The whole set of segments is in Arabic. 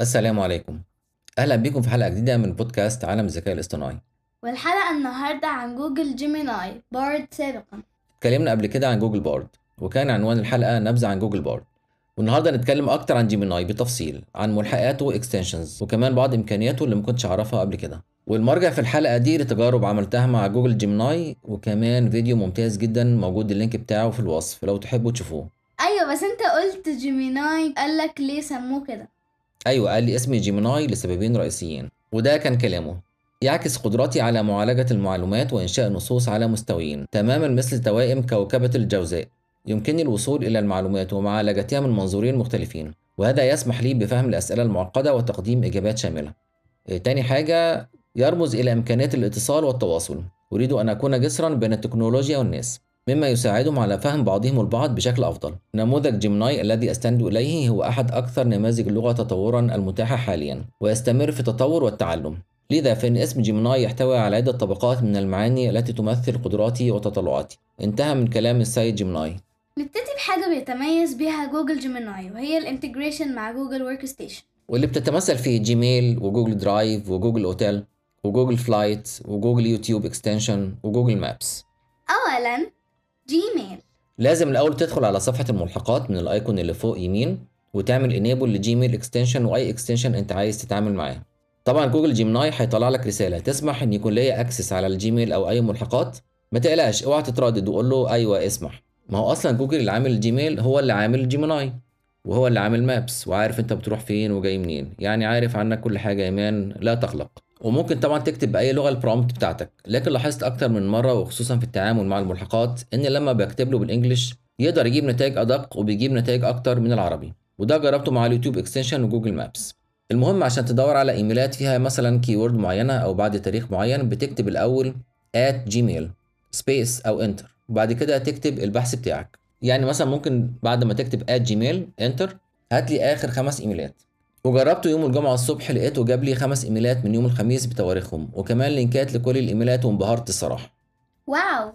السلام عليكم. أهلا بكم في حلقة جديدة من بودكاست عالم الذكاء الاصطناعي. والحلقة النهاردة عن Google Gemini Bard سابقا. اتكلمنا قبل كده عن Google Bard وكان عنوان الحلقة نبذة عن Google Bard. والنهاردة نتكلم أكتر عن Gemini بتفصيل عن ملحقاته و extensions وكمان بعض إمكانياته اللي مكنتش أعرفها قبل كده. والمرجع في الحلقة دي لتجارب عملتها مع Google Gemini وكمان فيديو ممتاز جدا موجود ال link بتاعه في الوصف لو تحبوا تشوفوه. أيوة بس أنت قلت Gemini قالك ليه سموه كده؟ أيوة قال لي اسمي Gemini لسببين رئيسيين وده كان كلامه. يعكس قدرتي على معالجة المعلومات وإنشاء نصوص على مستويين. تماما مثل توائم كوكبة الجوزاء. يمكنني الوصول إلى المعلومات ومعالجتها من منظورين مختلفين وهذا يسمح لي بفهم الأسئلة المعقدة وتقديم إجابات شاملة. إيه، تاني حاجة يرمز إلى إمكانية الاتصال والتواصل. أريد أن أكون جسرا بين التكنولوجيا والناس. مما يساعدهم على فهم بعضهم البعض بشكل أفضل. نموذج Gemini الذي أستند إليه هو أحد أكثر نماذج اللغة تطورا المتاحة حاليا ويستمر في التطور والتعلم. لذا فإن اسم Gemini يحتوي على عدة طبقات من المعاني التي تمثل قدراتي وتطلعاتي انتهى من كلام السيد Gemini نبتدي بحاجة بيتميز بيها Google Gemini وهي ال integration مع Google Workstation واللي بتتمثل في Gmail و Google Drive و Google Hotel و Google Flight و Google YouTube extension و Google Maps. أولا Gmail لازم الأول تدخل على صفحة الملحقات من ال icon اللي فوق يمين وتعمل enable ل Gmail extension وأي extension أنت عايز تتعامل معاه. طبعا Google Gemini هيطلع لك رسالة. تسمح إن يكون ليا access على ال Gmail أو أي ملحقات؟ ما تقلقش اوعى تتردد وقول له أيوه اسمح. ما هو أصلا جوجل اللي عامل ال Gmail هو اللي عامل Gemini وهو اللي عامل Maps وعارف أنت بتروح فين وجاي منين. يعني عارف عنك كل حاجة يا لا تقلق وممكن طبعا تكتب بأي لغة ال prompt بتاعتك. لكن لاحظت أكتر من مرة وخصوصا في التعامل مع الملحقات إن لما بكتب له بال English يقدر يجيب نتائج أدق وبيجيب نتائج أكتر من العربي. وده جربته مع ال YouTube extension و Google Maps. المهم عشان تدور على إيميلات فيها مثلا keyword معينة أو بعد تاريخ معين بتكتب الأول at gmail space أو enter. وبعد كده تكتب البحث بتاعك. يعني مثلا ممكن بعد ما تكتب at gmail enter هات لي آخر خمس إيميلات. وجربته يوم الجمعة الصبح لقيته جاب لي خمس إيميلات من يوم الخميس بتواريخهم وكمان لينكات لكل الإيميلات وانبهرت الصراحة. واو.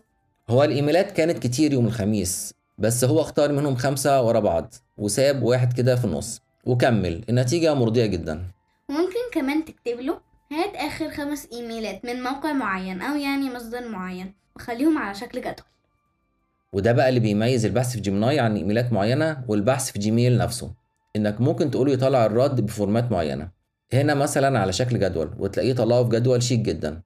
هو الإيميلات كانت كتير يوم الخميس بس هو اختار منهم خمسة ورا بعض وساب واحد كده في النص. وكمل النتيجة مرضية جدا. ممكن كمان تكتب له هات آخر خمس إيميلات من موقع معين أو يعني مصدر معين وخليهم على شكل جدول. وده بقى اللي بيميز البحث في Gemini عن إيميلات معينة والبحث في جيميل نفسه. إنك ممكن تقوله يطلع الرد ب format معينة. هنا مثلا على شكل جدول وتلاقيه طلعه في جدول شيك جدا.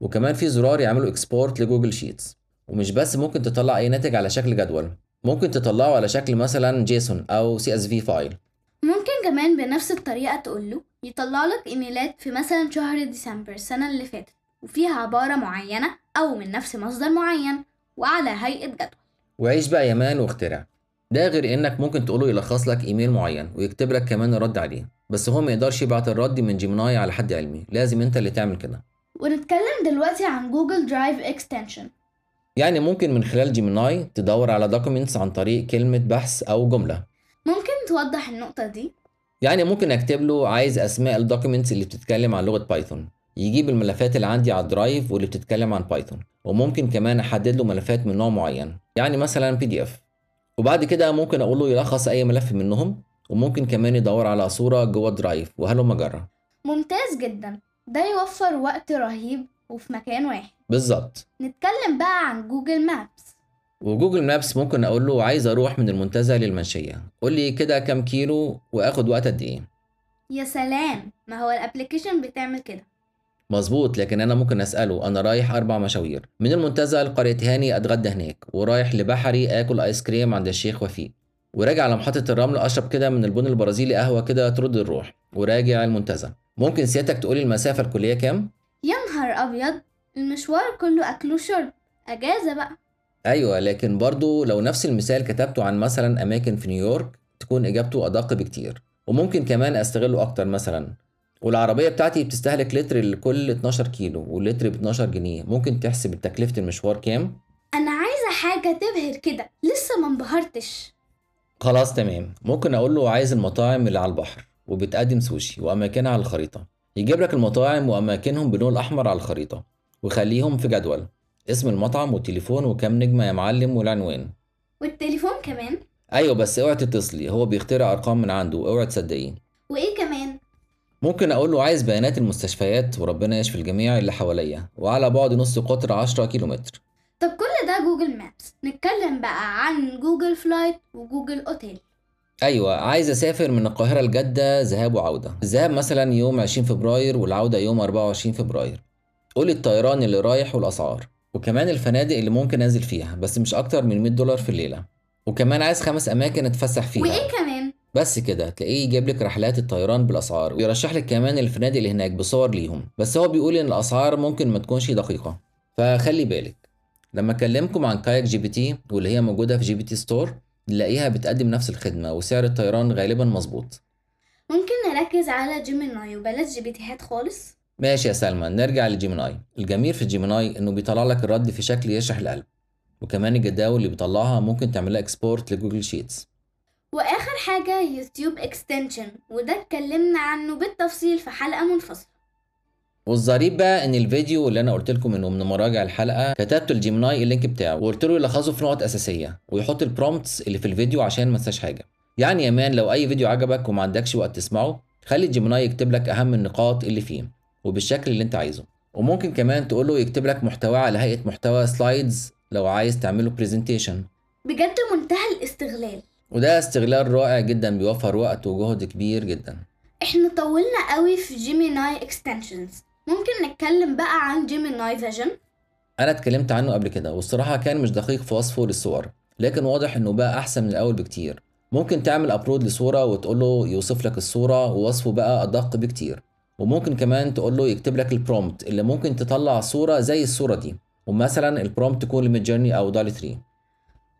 وكمان في زرار يعمله export ل Google Sheets ومش بس ممكن تطلع أي ناتج على شكل جدول ممكن تطلعه على شكل مثلا JSON أو CSV file ممكن كمان بنفس الطريقة تقوله يطلع لك إيميلات في مثلا شهر ديسمبر السنة اللي فاتت وفيها عبارة معينة أو من نفس مصدر معين وعلى هيئة جدول. وعيش بقى يا man واخترع. ده غير إنك ممكن تقوله يلخص لك إيميل معين ويكتب لك كمان الرد عليه بس هو ما يقدرش يبعت الرد من Gemini على حد علمي لازم أنت اللي تعمل كده. ونتكلم دلوقتي عن Google Drive extension. يعني ممكن من خلال Gemini تدور على documents عن طريق كلمة بحث أو جملة. ممكن توضح النقطة دي؟ يعني ممكن أكتب له عايز أسماء ال documents اللي بتتكلم عن لغة Python يجيب الملفات اللي عندي على ال Drive واللي بتتكلم عن Python وممكن كمان أحدد له ملفات من نوع معين. يعني مثلا PDF وبعد كده ممكن أقول له يلخص أي ملف منهم وممكن كمان يدور على صورة جوه ال Drive وهلم جرا ممتاز جدا. ده يوفر وقت رهيب وفي مكان واحد. بالظبط. نتكلم بقى عن Google Maps. و Google Maps ممكن أقول له عايز أروح من المنتزه للمنشية. قول لي كده كام كيلو وآخد وقت قد إيه؟ يا سلام! ما هو ال application بتعمل كده. مظبوط لكن أنا ممكن أسأله أنا رايح أربع مشاوير. من المنتزه لقريه هاني أتغدى هناك ورايح لبحري آكل ice cream عند الشيخ وفيق. وراجع على محطة الرمل أشرب كده من البن البرازيلي قهوة كده ترد الروح وراجع المنتزه. ممكن سيادتك تقولي المسافة الكلية كام؟ يا نهار أبيض! المشوار كله أكل وشرب. أجازة بقى. أيوه لكن برضو لو نفس المثال كتبته عن مثلا أماكن في نيويورك تكون إجابته أدق بكتير. وممكن كمان أستغله أكتر مثلا. والعربية بتاعتي بتستهلك لتر لكل 12 كيلو واللتر ب 12 جنيه. ممكن تحسب تكلفه المشوار كام؟ أنا عايزة حاجة تبهر كده. لسه ما انبهرتش. خلاص تمام. ممكن أقول له عايز المطاعم اللي على البحر وبتقدم سوشي وأماكنها على الخريطة. يجيب لك المطاعم وأماكنهم باللون الأحمر على الخريطة وخليهم في جدول. اسم المطعم والتليفون وكم نجمة يا معلم والعنوان. والتليفون كمان؟ أيوه بس اوعي تتصلي. هو بيخترع أرقام من عنده. اوعي تصدقيه. وإيه كمان؟ ممكن أقول له عايز بيانات المستشفيات وربنا يشفي الجميع اللي حواليا وعلى بعد نص قطر 10 كيلومتر. طب كل ده Google Maps. نتكلم بقى عن Google Flight و Google Hotel. أيوه عايز أسافر من القاهرة لجدة ذهاب وعودة. الذهاب مثلا يوم 20 فبراير والعودة يوم 24 فبراير. قولي الطيران اللي رايح والأسعار. وكمان الفنادق اللي ممكن أنزل فيها بس مش أكتر من 100 دولار في الليلة. وكمان عايز خمس أماكن أتفسح فيها. وإيه كمان؟ بس كده تلاقيه يجيب لك رحلات الطيران بالأسعار ويرشح لك كمان الفنادق اللي هناك بصور ليهم. بس هو بيقول إن الأسعار ممكن ما تكونش دقيقة. فخلي بالك لما أكلمكم عن كايك GPT واللي هي موجودة في GPT Store نلاقيها بتقدم نفس الخدمة وسعر الطيران غالبا مظبوط. ممكن نركز على Gemini وبلاش GPTهات خالص؟ ماشي يا سلمى نرجع ل Gemini. الجميل في ال Gemini إنه بيطلع لك الرد في شكل يشرح القلب وكمان الجداول اللي بيطلعها ممكن تعملها export ل Google Sheets. حاجة YouTube extension وده اتكلمنا عنه بالتفصيل في حلقة منفصلة. والظريف بقى إن الفيديو اللي أنا قلت لكم إنه من مراجع الحلقة كتبت ل Gemini ال link بتاعه وقلت له يلخصه في نقط أساسية ويحط ال prompts اللي في الفيديو عشان ما انساش حاجة. يعني يا man لو أي فيديو عجبك وما عندكش وقت تسمعه خلي Gemini يكتب لك أهم النقاط اللي فيه وبالشكل اللي أنت عايزه. وممكن كمان تقول له يكتب لك محتوى على هيئة محتوى slides لو عايز تعمله presentation بجد منتهى الاستغلال. وده استغلال رائع جدا بيوفر وقت وجهد كبير جدا. إحنا طولنا قوي في Gemini extensions ممكن نتكلم بقى عن Gemini Vision أنا اتكلمت عنه قبل كده والصراحة كان مش دقيق في وصفه للصور لكن واضح إنه بقى أحسن من الأول بكتير. ممكن تعمل upload لصورة وتقول له يوصف لك الصورة ووصفه بقى أدق بكتير. وممكن كمان تقول له يكتب لك ال prompt اللي ممكن تطلع صورة زي الصورة دي. ومثلا ال prompt تكون ل Midjourney أو DALL-E 3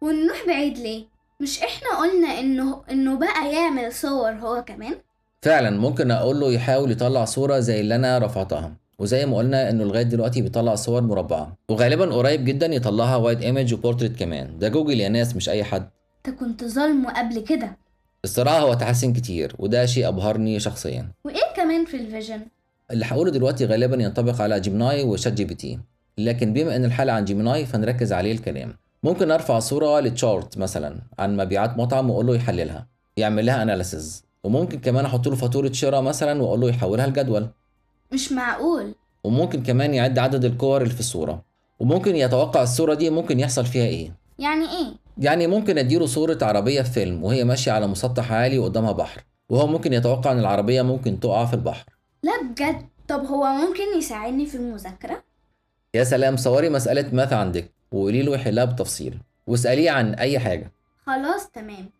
ونروح بعيد ليه؟ مش إحنا قلنا إنه إنه بقى يعمل صور هو كمان؟ فعلا ممكن أقول له يحاول يطلع صورة زي اللي أنا رفعتها. وزي ما قلنا إنه لغاية دلوقتي بيطلع صور مربعة. وغالبا قريب جدا يطلعها wide image و portrait كمان. ده جوجل يا ناس مش أي حد. أنت كنت ظالمه قبل كده. الصراحة هو تحسن كتير وده شيء أبهرني شخصيا. وإيه كمان في ال Vision؟ اللي هقوله دلوقتي غالبا ينطبق على Gemini و ChatGPT لكن بما إن الحلقة عن Gemini فنركز عليه الكلام. ممكن أرفع صورة ل chart مثلا عن مبيعات مطعم وأقول له يحللها يعمل لها analysis وممكن كمان أحط له فاتورة شراء مثلا وأقول له يحولها لجدول. مش معقول. وممكن كمان يعد عدد الكور اللي في الصورة. وممكن يتوقع الصورة دي ممكن يحصل فيها إيه. يعني إيه؟ يعني ممكن أديله صورة عربية في فيلم وهي ماشية على مسطح عالي وقدامها بحر. وهو ممكن يتوقع إن العربية ممكن تقع في البحر. لا بجد. طب هو ممكن يساعدني في المذاكرة؟ يا سلام صوري مسألة math عندك. وقولي له يحلها بالتفصيل واسأليه عن أي حاجة. خلاص تمام.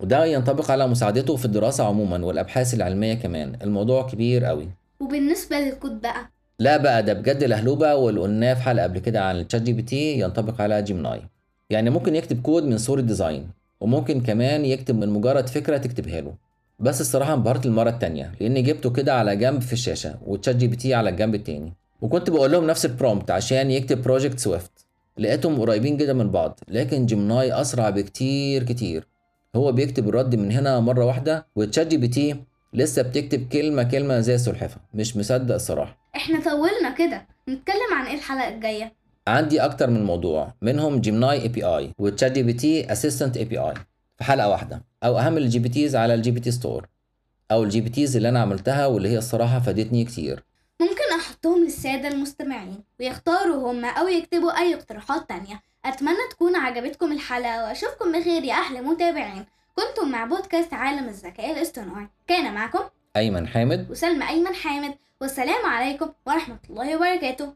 وده ينطبق على مساعدته في الدراسة عموما والأبحاث العلمية كمان. الموضوع كبير قوي وبالنسبة للكود بقى؟ لا بقى ده بجد لهلوبة واللي قلناه في حلقة قبل كده عن ال ChatGPT ينطبق على Gemini يعني ممكن يكتب كود من صورة design وممكن كمان يكتب من مجرد فكرة تكتبها له. بس الصراحة انبهرت المرة التانية لأني جبته كده على جنب في الشاشة و ChatGPT على الجنب التاني. وكنت بقول لهم نفس ال prompt عشان يكتب project Swift لقيتهم قريبين جدا من بعض لكن Gemini أسرع بكتير كتير. هو بيكتب الرد من هنا مرة واحدة و ChatGPT لسه بتكتب كلمة كلمة زي السلحفة. مش مصدق الصراحة. إحنا طولنا كده. نتكلم عن إيه الحلقة الجاية؟ عندي أكتر من موضوع. منهم جيمناي اي بي اي وتشات جي بي تي اسيستنت اي بي اي في حلقة واحدة. أو أهم ال GPTs على ال GPT Store أو ال GPTs اللي أنا عملتها واللي هي الصراحة فادتني كتير. احطهم للسادة المستمعين ويختاروا هما أو يكتبوا أي اقتراحات تانية. أتمنى تكون عجبتكم الحلقة وأشوفكم بخير يا أحلى متابعين. كنتم مع بودكاست عالم الذكاء الاصطناعي. كان معكم أيمن حامد. وسلمى أيمن حامد. والسلام عليكم ورحمة الله وبركاته.